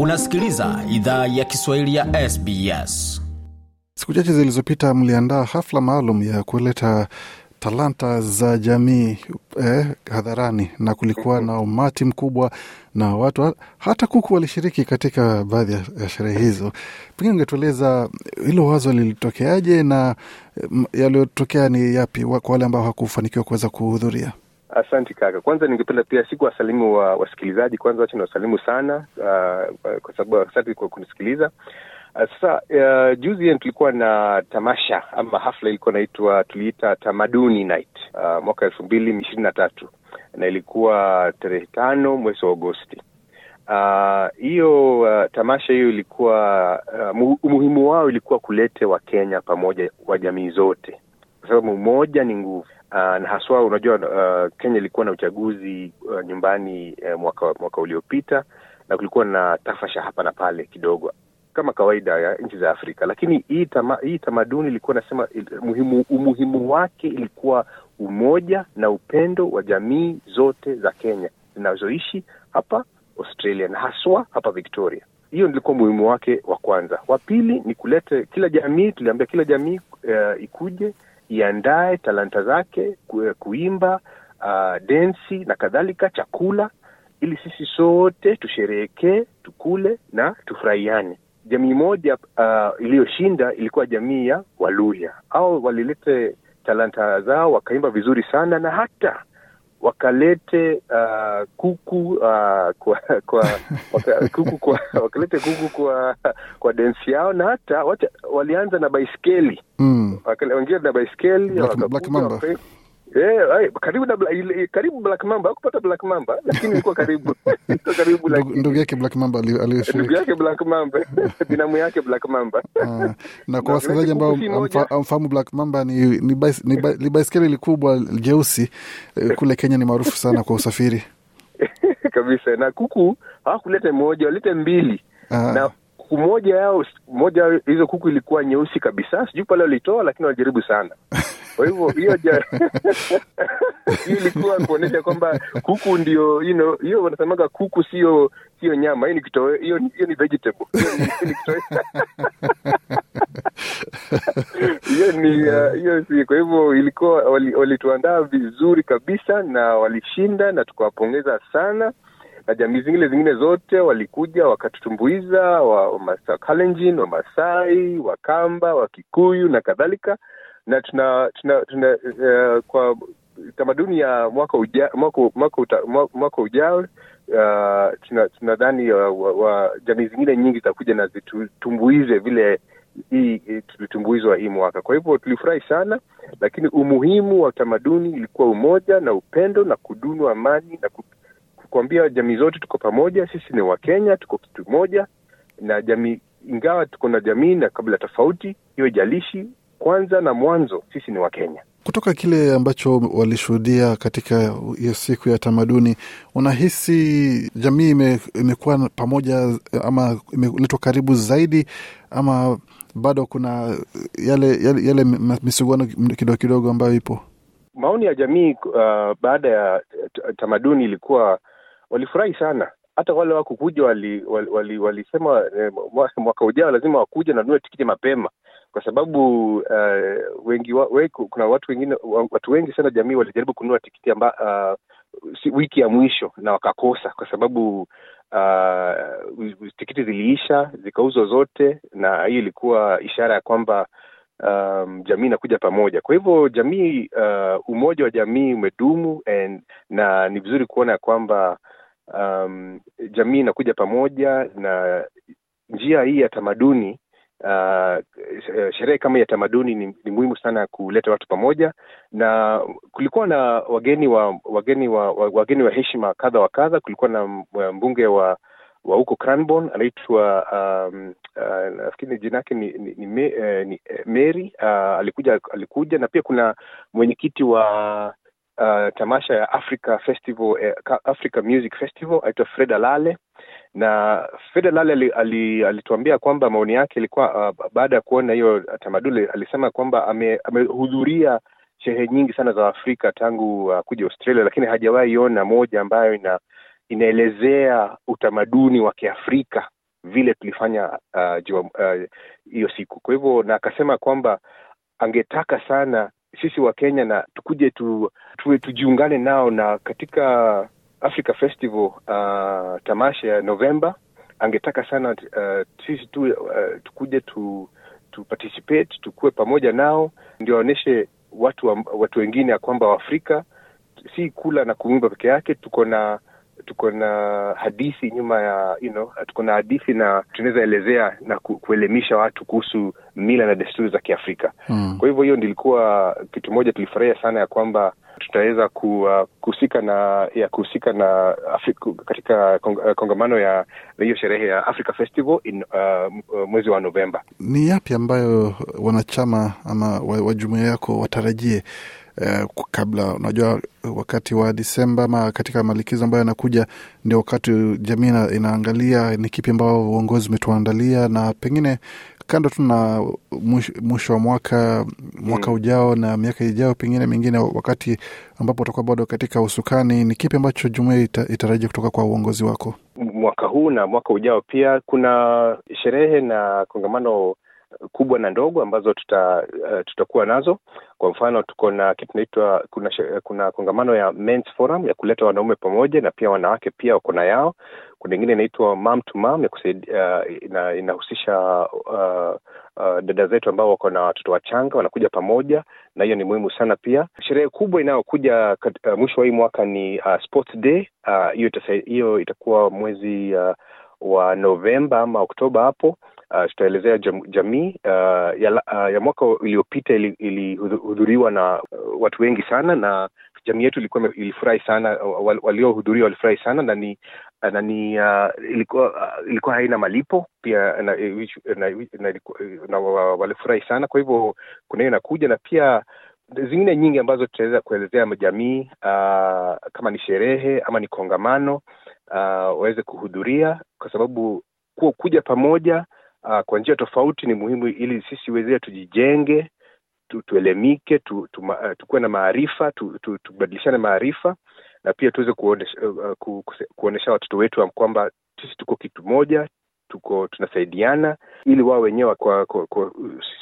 Unasikiliza idhaa ya Kiswahili ya SBS. Siku chache zilizopita mliandaa hafla maalum ya kuleta talanta za jamii eh, hadharani na kulikuwa na umati mkubwa na watu hata kuku walishiriki katika baadhi ya sherehe hizo. Pengine ungetueleza hilo wazo lilitokeaje na yaliyotokea ni yapi kwa wale ambao hakufanikiwa kuweza kuhudhuria? Asante kaka. Kwanza ningependa pia siku wasalimu wa wasikilizaji. Kwanza wacha niwasalimu sana uh, kwa sababu asante kwa kunisikiliza. Uh, sasa uh, juzi tulikuwa na tamasha ama hafla ilikuwa naitwa tuliita Tamaduni Night uh, mwaka elfu mbili ishirini na tatu na ilikuwa tarehe tano mwezi wa Agosti. Hiyo uh, uh, tamasha hiyo ilikuwa uh, umuhimu wao ilikuwa kulete Wakenya pamoja wa jamii zote, sababu umoja ni nguvu. Uh, na haswa unajua, uh, Kenya ilikuwa na uchaguzi uh, nyumbani uh, mwaka mwaka uliopita na kulikuwa na tafasha hapa na pale kidogo kama kawaida ya nchi za Afrika, lakini hii tama, hii tamaduni ilikuwa nasema muhimu, umuhimu wake ilikuwa umoja na upendo wa jamii zote za Kenya zinazoishi hapa Australia na haswa hapa Victoria. Hiyo ndilikuwa muhimu wake wa kwanza. Wa pili ni kulete kila jamii, tuliambia kila jamii uh, ikuje iandae talanta zake kuimba, uh, densi na kadhalika, chakula, ili sisi sote tusherehekee, tukule na tufurahiane. Jamii moja uh, iliyoshinda ilikuwa jamii ya Waluya. Au walilete talanta zao wakaimba vizuri sana na hata wakalete uh, kuku uh, kwa, kwa waka, kuku kwa wakalete kuku kwa kwa densi yao na hata wacha, walianza na baiskeli mm. wengine na baiskeli Yeah, karibu na karibu Black Mamba. Hakupata Black Mamba lakini ilikuwa karibu. Karibu ndugu yake Black Mamba ndugu yake Black Mamba. Binamu yake Black Mamba. Ah, na kwa wasikilizaji ambao amfahamu Black Mamba ni ni, baiskeli likubwa jeusi kule Kenya ni maarufu sana kwa usafiri. Kabisa. Na kuku hawakuleta moja walete mbili. Ah. na kuku moja yao moja hizo kuku ilikuwa nyeusi kabisa. Sijui pale walitoa lakini walijaribu sana kwa hivyo hiyo hiyo ilikuwa kuonyesha kwamba kuku ndio you know, hiyo wanasemaga kuku sio sio nyama, hiyo ni kitoweo, hiyo ni vegetable, hiyo ni hiyo uh, si. Kwa hivyo ilikuwa walituandaa wali vizuri kabisa na walishinda, na tukawapongeza sana. Na jamii zingine zingine zote walikuja wakatutumbuiza, wa Kalenjin, Wamasai, Wakamba, Wakikuyu na kadhalika na tuna tuna, tuna uh, kwa tamaduni ya mwaka uja, mwaka, mwaka, uta, mwaka ujao uh, tunadhani uh, wa, wa, jamii zingine nyingi zitakuja na zitumbuize vile hii tulitumbuizwa hii mwaka. Kwa hivyo tulifurahi sana, lakini umuhimu wa tamaduni ilikuwa umoja na upendo na kudunu amani na kuambia jamii zote tuko pamoja, sisi ni Wakenya, tuko kitu moja na jamii, ingawa tuko na jamii na kabila tofauti, hiyo jalishi kwanza na mwanzo sisi ni Wakenya. Kutoka kile ambacho walishuhudia katika hiyo siku ya tamaduni, unahisi jamii ime, imekuwa pamoja ama imeletwa karibu zaidi, ama bado kuna yale, yale, yale misuguano kidogo kidogo ambayo ipo? Maoni ya jamii uh, baada ya tamaduni ilikuwa walifurahi sana hata wale wakukuja walisema wali, wali, wali eh, mwaka ujao lazima wakuja na nunue tikiti mapema kwa sababu uh, wengi wa, we, kuna watu wengine watu wengi sana jamii walijaribu kununua tikiti amba, uh, si, wiki ya mwisho na wakakosa kwa sababu uh, tikiti ziliisha zikauzwa zote, na hiyo ilikuwa ishara ya kwamba um, jamii inakuja pamoja. Kwa hivyo jamii uh, umoja wa jamii umedumu and, na ni vizuri kuona ya kwamba um, jamii inakuja pamoja na njia hii ya tamaduni uh, sherehe kama ya tamaduni ni, ni muhimu sana kuleta watu pamoja, na kulikuwa na wageni wa wageni wa wageni wa heshima kadha wa kadha. Kulikuwa na mbunge wa wa huko Cranbourne anaitwa um, uh, nafikiri jina yake ni, ni, ni, me, uh, ni Mary. Uh, alikuja alikuja, na pia kuna mwenyekiti wa uh, tamasha ya Africa Festival eh, Africa Music Festival aitwa Fred Alale na Fred alituambia ali, ali kwamba maoni yake ilikuwa uh, baada ya kuona hiyo tamaduni alisema kwamba amehudhuria ame sherehe nyingi sana za Afrika tangu uh, kuja Australia, lakini hajawahi ona moja ambayo ina inaelezea utamaduni wa Kiafrika vile tulifanya hiyo uh, uh, siku. Kwa hivyo na akasema kwamba angetaka sana sisi wa Kenya na tukuje tu, tu, tujiungane nao na katika Africa Festival uh, tamasha ya Novemba angetaka sana uh, tu uh, tukuje tu, tu participate tukuwe pamoja nao ndio waonyeshe watu wa, watu wengine ya kwamba Waafrika si kula na kuimba peke yake, tuko na tuko na hadithi nyuma ya you know, tuko na hadithi na tunaweza elezea na ku, kuelimisha watu kuhusu mila na desturi za Kiafrika. Mm. Kwa hivyo hiyo ndilikuwa kitu moja tulifurahia sana ya kwamba tutaweza kuhusika na ya kuhusika na Afrika, katika kong, kongamano ya hiyo sherehe ya Africa Festival in uh, mwezi wa Novemba. Ni yapi ambayo wanachama ama wa jumuiya yako watarajie Uh, kabla unajua, wakati wa Disemba ama katika malikizo ambayo yanakuja, ndio wakati jamii inaangalia ni kipi ambao uongozi umetuandalia, na pengine kando tu na mwisho wa mwaka mwaka mm. ujao na miaka ijao, pengine mingine, wakati ambapo utakuwa bado katika usukani, ni kipi ambacho jumuia ita, itarajia kutoka kwa uongozi wako mwaka huu na mwaka ujao? Pia kuna sherehe na kongamano kubwa na ndogo ambazo tuta uh, tutakuwa nazo. Kwa mfano tuko na kitu naitwa kuna, kuna kongamano ya Men's Forum ya kuleta wanaume pamoja na pia wanawake pia wako na yao. Kuna ingine inaitwa Mom to Mom ya kusaidia, uh, ina, inahusisha uh, uh, dada zetu ambao wako na watoto wachanga wanakuja pamoja, na hiyo ni muhimu sana. Pia sherehe kubwa inayokuja uh, mwisho wa hii mwaka ni uh, Sports Day hiyo uh, itakuwa mwezi uh, wa Novemba ama Oktoba hapo. Uh, tutaelezea jam, jamii uh, ya, uh, ya mwaka uliopita ilihudhuriwa ili na uh, watu wengi sana, na jamii yetu ilikuwa ilifurahi sana, waliohudhuria walifurahi sana na ni na ni uh, ilikuwa uh, ilikuwa haina malipo pia na, na, na, na walifurahi sana. Kwa hivyo kuna hiyo inakuja na pia zingine nyingi ambazo tutaweza kuelezea jamii uh, kama ni sherehe ama ni kongamano uh, waweze kuhudhuria kwa sababu kuwa kuja pamoja Uh, kwa njia tofauti ni muhimu ili sisi wenyewe tujijenge, tu, tuelemike, tu, tu, uh, tukuwe na maarifa, tubadilishane tu, tu maarifa na pia tuweze kuonesha, uh, ku, kuonesha watoto wetu kwamba sisi tuko kitu moja, tuko tunasaidiana, ili wao wenyewe kwa, kwa, kwa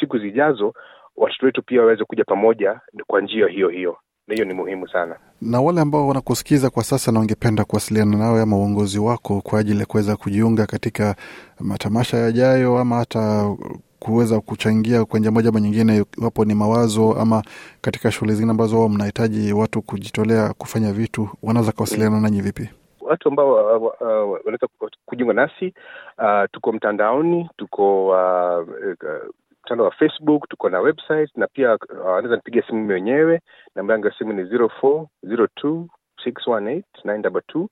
siku zijazo watoto wetu pia waweze kuja pamoja kwa njia hiyo hiyo na hiyo ni muhimu sana. Na wale ambao wanakusikiza kwa sasa na wangependa kuwasiliana nawe ama uongozi wako kwa ajili ya kuweza kujiunga katika matamasha yajayo ama hata kuweza kuchangia kwa njia moja ama nyingine, iwapo ni mawazo ama katika shughuli zingine ambazo wao mnahitaji watu kujitolea kufanya vitu, wanaweza kuwasiliana nanyi vipi? Watu ambao uh, uh, wanaweza kujiunga nasi uh, tuko mtandaoni, tuko uh, uh, mtandao wa Facebook, tuko na website na pia wanaweza uh, nipigia simu mwenyewe. Namba yangu ya simu ni 0402 618 922. Uh,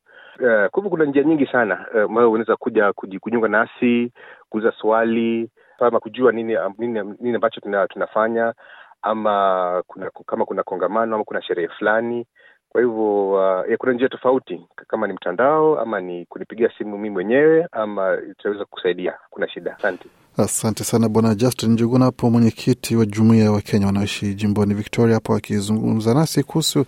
kwa hivyo kuna njia nyingi sana ambayo uh, unaweza kuja kujiunga nasi, kuuza swali ama kujua nini nini, nini ambacho tuna, tunafanya ama kuna, kama kuna kongamano ama kuna sherehe fulani. Kwa hivyo uh, kuna njia tofauti, kama ni mtandao ama ni kunipigia simu mimi mwenyewe ama itaweza kusaidia. Kuna shida. Asante. Asante sana Bwana Justin Njuguna hapo, mwenyekiti wa jumuiya wa Kenya wanaoishi jimboni Victoria, hapo akizungumza nasi kuhusu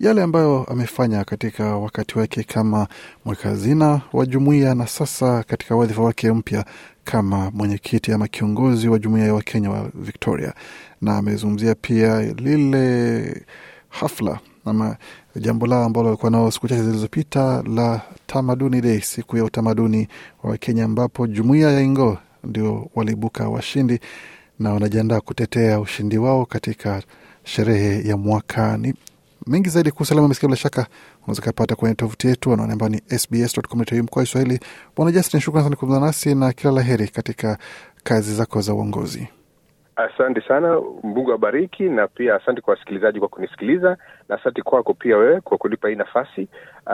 yale ambayo amefanya katika wakati wake kama mweka hazina wa jumuiya na sasa katika wadhifa wake mpya kama mwenyekiti ama kiongozi wa jumuiya ya Wakenya wa Victoria, na amezungumzia pia lile hafla ama jambo lao ambalo walikuwa nao siku chache zilizopita la Tamaduni Day, siku ya utamaduni wa Wakenya, ambapo jumuiya ya Ingo ndio waliibuka washindi na wanajiandaa kutetea ushindi wao katika sherehe ya mwakani. Mengi zaidi kuhusu alama mesikia, bila shaka unaweza kapata kwenye tovuti yetu anaone ambao ni sbs.com.au mkoa Swahili. Bwana Justin, shukran sana kuzungumza nasi na kila la heri katika kazi zako za uongozi. Asante sana, Mungu abariki, na pia asante kwa wasikilizaji kwa kunisikiliza, na asante kwako pia wewe kwa kunipa hii nafasi uh,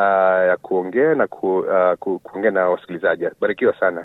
ya kuongea na ku, uh, ku, kuongea na wasikilizaji. Barikiwa sana.